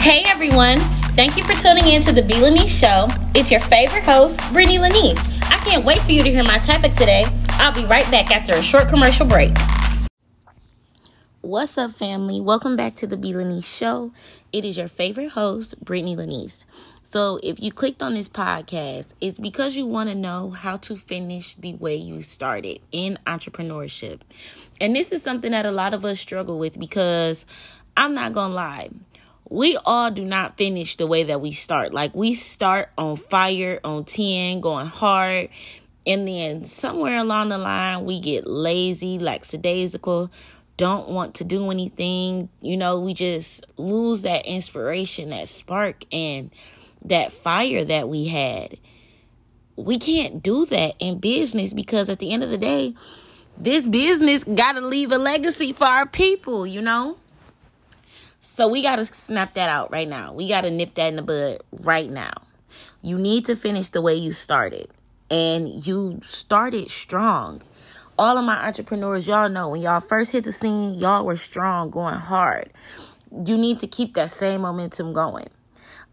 Hey everyone! Thank you for tuning in to the B Lanise Show. It's your favorite host, Brittany Lanise. I can't wait for you to hear my topic today. I'll be right back after a short commercial break. What's up, family? Welcome back to the B Lanise Show. It is your favorite host, Brittany Lanise. So, if you clicked on this podcast, it's because you want to know how to finish the way you started in entrepreneurship. And this is something that a lot of us struggle with because I'm not going to lie. We all do not finish the way that we start. Like, we start on fire, on 10, going hard. And then somewhere along the line, we get lazy, lackadaisical, don't want to do anything. You know, we just lose that inspiration, that spark, and that fire that we had. We can't do that in business because at the end of the day, this business got to leave a legacy for our people, you know? So we got to snap that out right now. We got to nip that in the bud right now. You need to finish the way you started. And you started strong. All of my entrepreneurs, y'all know when y'all first hit the scene, y'all were strong, going hard. You need to keep that same momentum going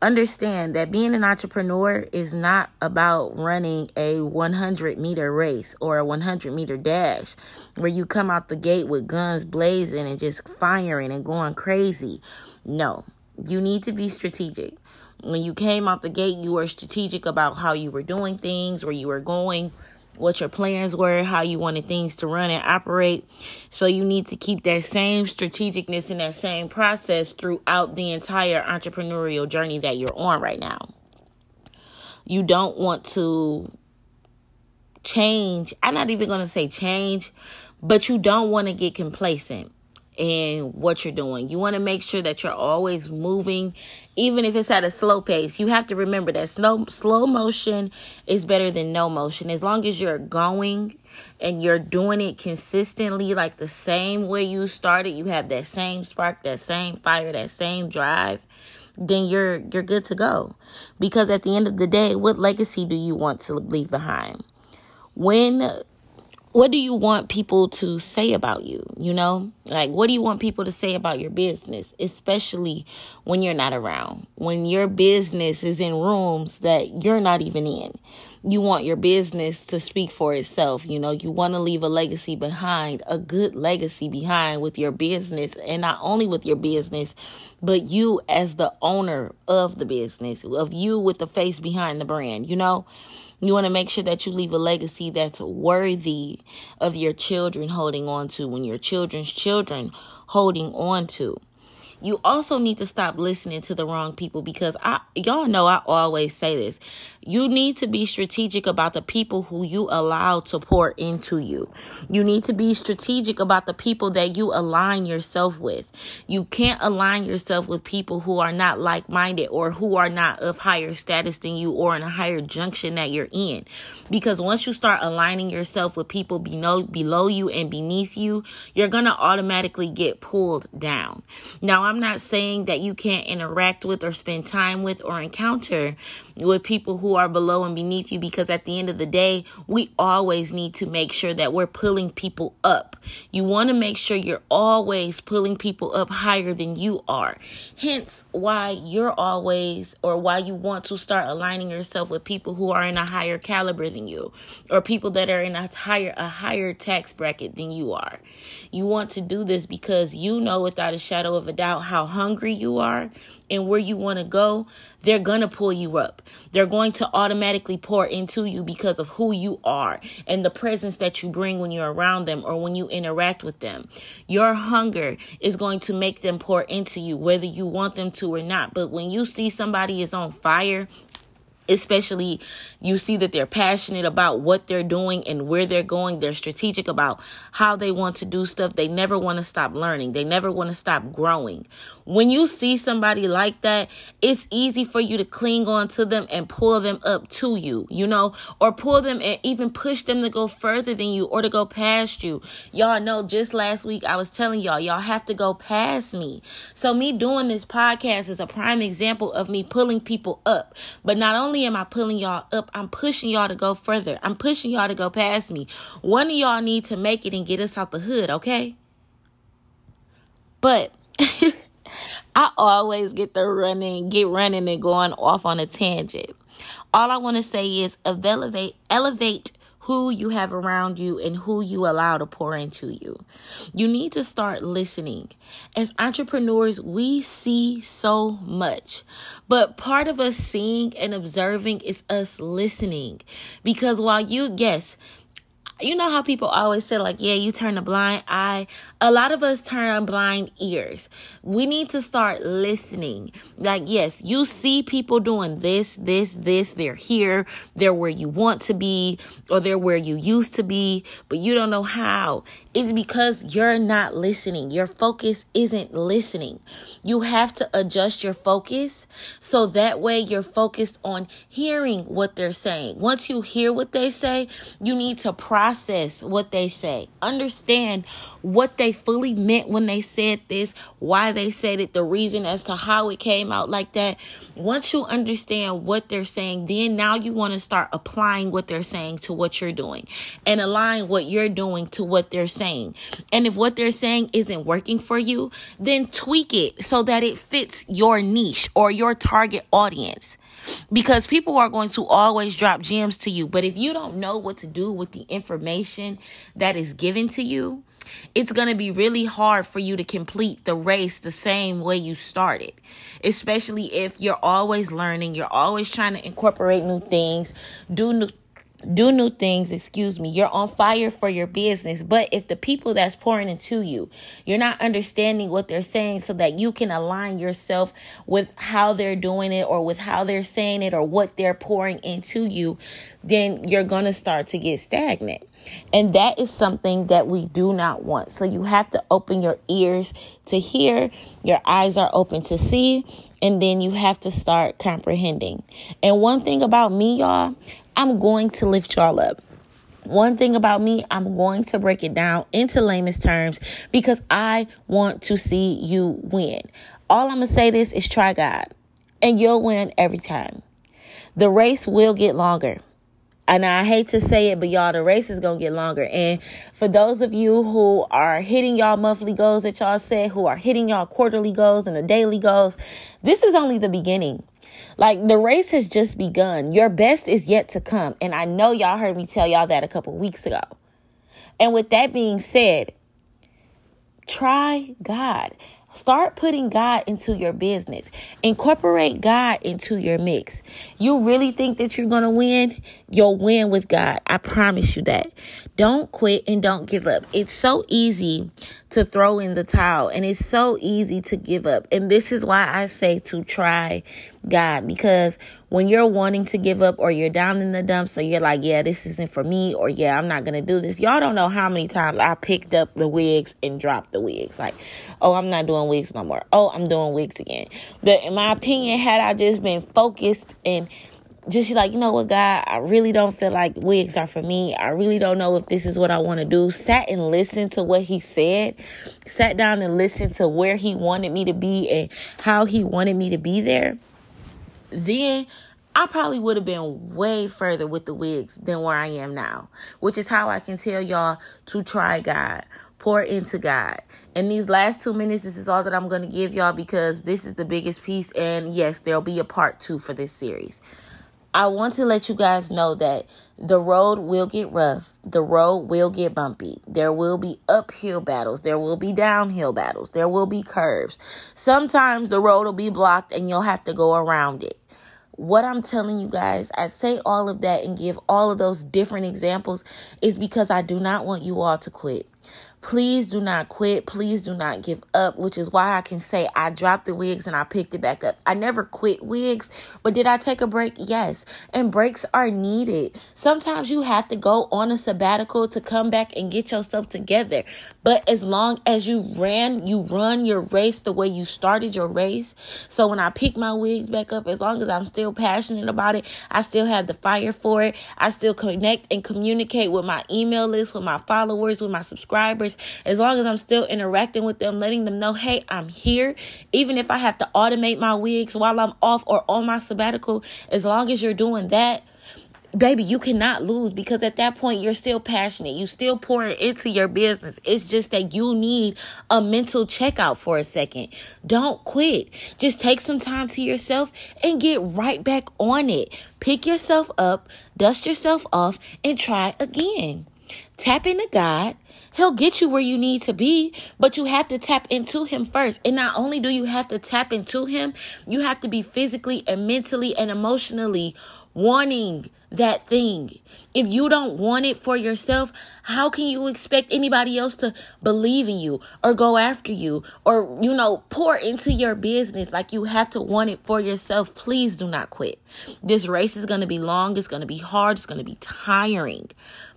understand that being an entrepreneur is not about running a 100 meter race or a 100 meter dash where you come out the gate with guns blazing and just firing and going crazy. No, you need to be strategic. When you came out the gate, you were strategic about how you were doing things, where you were going, what your plans were, how you wanted things to run and operate. So you need to keep that same strategicness and that same process throughout the entire entrepreneurial journey that you're on right now. You don't want to change. I'm not even going to say change, but you don't want to get complacent in what you're doing. You want to make sure that you're always moving, even if it's at a slow pace. You have to remember that slow, slow motion is better than no motion. As long as you're going and you're doing it consistently, like the same way you started, you have that same spark, that same fire, that same drive then you're you're good to go because at the end of the day what legacy do you want to leave behind when what do you want people to say about you? You know, like what do you want people to say about your business, especially when you're not around, when your business is in rooms that you're not even in. You want your business to speak for itself. You know, you want to leave a legacy behind, a good legacy behind with your business, and not only with your business, but you as the owner of the business, of you with the face behind the brand, you know? You want to make sure that you leave a legacy that's worthy of your children holding on to, when your children's children holding on to you also need to stop listening to the wrong people because I y'all know I always say this. You need to be strategic about the people who you allow to pour into you. You need to be strategic about the people that you align yourself with. You can't align yourself with people who are not like-minded or who are not of higher status than you or in a higher junction that you're in. Because once you start aligning yourself with people below below you and beneath you, you're going to automatically get pulled down. Now I'm not saying that you can't interact with or spend time with or encounter with people who are below and beneath you because at the end of the day, we always need to make sure that we're pulling people up. You want to make sure you're always pulling people up higher than you are. Hence, why you're always or why you want to start aligning yourself with people who are in a higher caliber than you or people that are in a higher a higher tax bracket than you are. You want to do this because you know without a shadow of a doubt how hungry you are and where you want to go, they're going to pull you up. They're going to automatically pour into you because of who you are and the presence that you bring when you're around them or when you interact with them. Your hunger is going to make them pour into you, whether you want them to or not. But when you see somebody is on fire, especially you see that they're passionate about what they're doing and where they're going. They're strategic about how they want to do stuff. They never want to stop learning. They never want to stop growing. When you see somebody like that it's easy for you to cling on to them and pull them up to you you know or pull them and even push them to go further than you or to go past you. Y'all know just last week i was telling y'all y'all have to go past me. So me doing this podcast is a prime example of me pulling people up. But not only only am I pulling y'all up, I'm pushing y'all to go further. I'm pushing y'all to go past me. One of y'all need to make it and get us out the hood, okay? But I always get the running, get running and going off on a tangent. All I want to say is elevate, elevate who you have around you and who you allow to pour into you. You need to start listening. As entrepreneurs, we see so much, but part of us seeing and observing is us listening. Because while you, yes, you know how people always say like yeah you turn a blind eye? A lot of us turn blind ears. We need to start listening. Like yes you see people doing this this this. They're here. They're where you want to be or they're where you used to be but you don't know how. It's because you're not listening. Your focus isn't listening. You have to adjust your focus so that way you're focused on hearing what they're saying. Once you hear what they say you need to process process what they say. Understand what they fully meant when they said this, why they said it, the reason as to how it came out like that. Once you understand what they're saying, then now you want to start applying what they're saying to what you're doing and align what you're doing to what they're saying. And if what they're saying isn't working for you, then tweak it so that it fits your niche or your target audience because people are going to always drop gems to you. But if you don't know what to do with the information that is given to you, it's going to be really hard for you to complete the race the same way you started, especially if you're always learning, you're always trying to incorporate new things, do new do new things, excuse me. You're on fire for your business. But if the people that's pouring into you, you're not understanding what they're saying so that you can align yourself with how they're doing it or with how they're saying it or what they're pouring into you, then you're going to start to get stagnant. And that is something that we do not want. So you have to open your ears to hear, your eyes are open to see, and then you have to start comprehending. And one thing about me, y'all, I'm going to lift y'all up. One thing about me, I'm going to break it down into lamest terms because I want to see you win. All I'm going to say this is try God and you'll win every time. The race will get longer. And I hate to say it, but y'all, the race is to get longer. And for those of you who are hitting y'all monthly goals that y'all said, who are hitting y'all quarterly goals and the daily goals, this is only the beginning. Like the race has just begun. Your best is yet to come. And I know y'all heard me tell y'all that a couple weeks ago. And with that being said, try God. Start putting God into your business. Incorporate God into your mix. You really think that you're going to win? You'll win with God. I promise you that. Don't quit and don't give up. It's so easy to throw in the towel and it's so easy to give up. And this is why I say to try God because when you're wanting to give up or you're down in the dumps or you're like, yeah, this isn't for me or yeah, I'm not going to do this. Y'all don't know how many times I picked up the wigs and dropped the wigs. Like, oh, I'm not doing wigs no more. Oh, I'm doing wigs again. But in my opinion, had I just been focused and just like, you know what, God, I really don't feel like wigs are for me. I really don't know if this is what I want to do. Sat and listened to what he said. Sat down and listened to where he wanted me to be and how he wanted me to be there then I probably would have been way further with the wigs than where I am now, which is how I can tell y'all to try God, pour into God. In these last two minutes, this is all that I'm going to give y'all because this is the biggest piece. And yes, there'll be a part two for this series. I want to let you guys know that the road will get rough. The road will get bumpy. There will be uphill battles. There will be downhill battles. There will be curves. Sometimes the road will be blocked and you'll have to go around it. What I'm telling you guys, I say all of that and give all of those different examples is because I do not want you all to quit. Please do not quit. Please do not give up, which is why I can say I dropped the wigs and I picked it back up. I never quit wigs, but did I take a break? Yes. And breaks are needed. Sometimes you have to go on a sabbatical to come back and get yourself together. But as long as you ran, you run your race the way you started your race. So when I pick my wigs back up, as long as I'm still passionate about it, I still have the fire for it. I still connect and communicate with my email list, with my followers, with my subscribers as long as I'm still interacting with them, letting them know, hey, I'm here. Even if I have to automate my wigs while I'm off or on my sabbatical, as long as you're doing that, baby, you cannot lose because at that point you're still passionate. You still pouring into your business. It's just that you need a mental checkout for a second. Don't quit. Just take some time to yourself and get right back on it. Pick yourself up, dust yourself off, and try again. Tap into God. He'll get you where you need to be, but you have to tap into Him first. And not only do you have to tap into Him, you have to be physically and mentally and emotionally wanting that thing. If you don't want it for yourself, how can you expect anybody else to believe in you or go after you or, you know, pour into your business? Like you have to want it for yourself. Please do not quit. This race is going to be long. It's going to be hard. It's going to be tiring.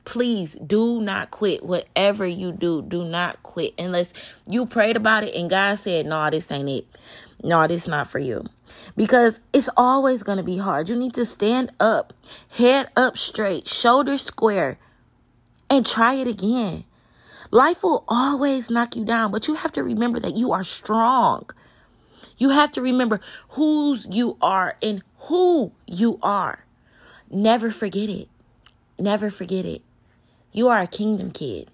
Please do not quit. Whatever you do, do not quit unless you prayed about it and God said, no, this ain't it no, this not for you. Because it's always going to be hard. You need to stand up, head up straight, shoulders square, and try it again. Life will always knock you down, but you have to remember that you are strong. You have to remember whose you are and who you are. Never forget it. Never forget it. You are a kingdom kid.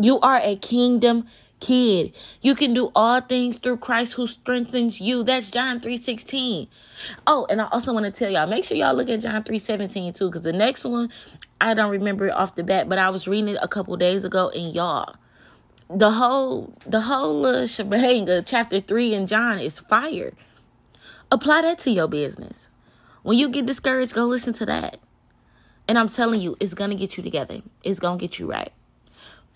You are a kingdom kid. You can do all things through Christ who strengthens you. That's John 3:16. Oh, and I also want to tell y'all, make sure y'all look at John 3:17 too cuz the next one I don't remember it off the bat, but I was reading it a couple days ago and y'all the whole the whole shebang of chapter 3 in John is fire. Apply that to your business. When you get discouraged, go listen to that. And I'm telling you, it's going to get you together. It's going to get you right.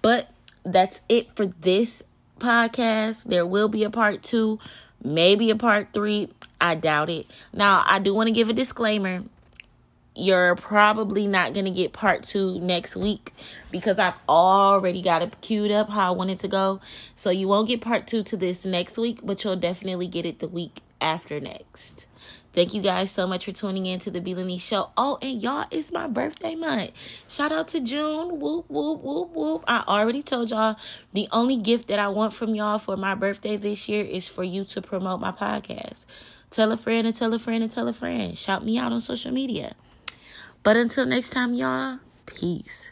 But that's it for this podcast. There will be a part two, maybe a part three. I doubt it. Now, I do want to give a disclaimer. You're probably not going to get part two next week because I've already got it queued up how I want it to go. So you won't get part two to this next week, but you'll definitely get it the week after next. Thank you guys so much for tuning in to the B Lanise Show. Oh, and y'all, it's my birthday month. Shout out to June. Whoop, whoop, whoop, whoop. I already told y'all the only gift that I want from y'all for my birthday this year is for you to promote my podcast. Tell a friend and tell a friend and tell a friend. Shout me out on social media. But until next time, y'all, peace.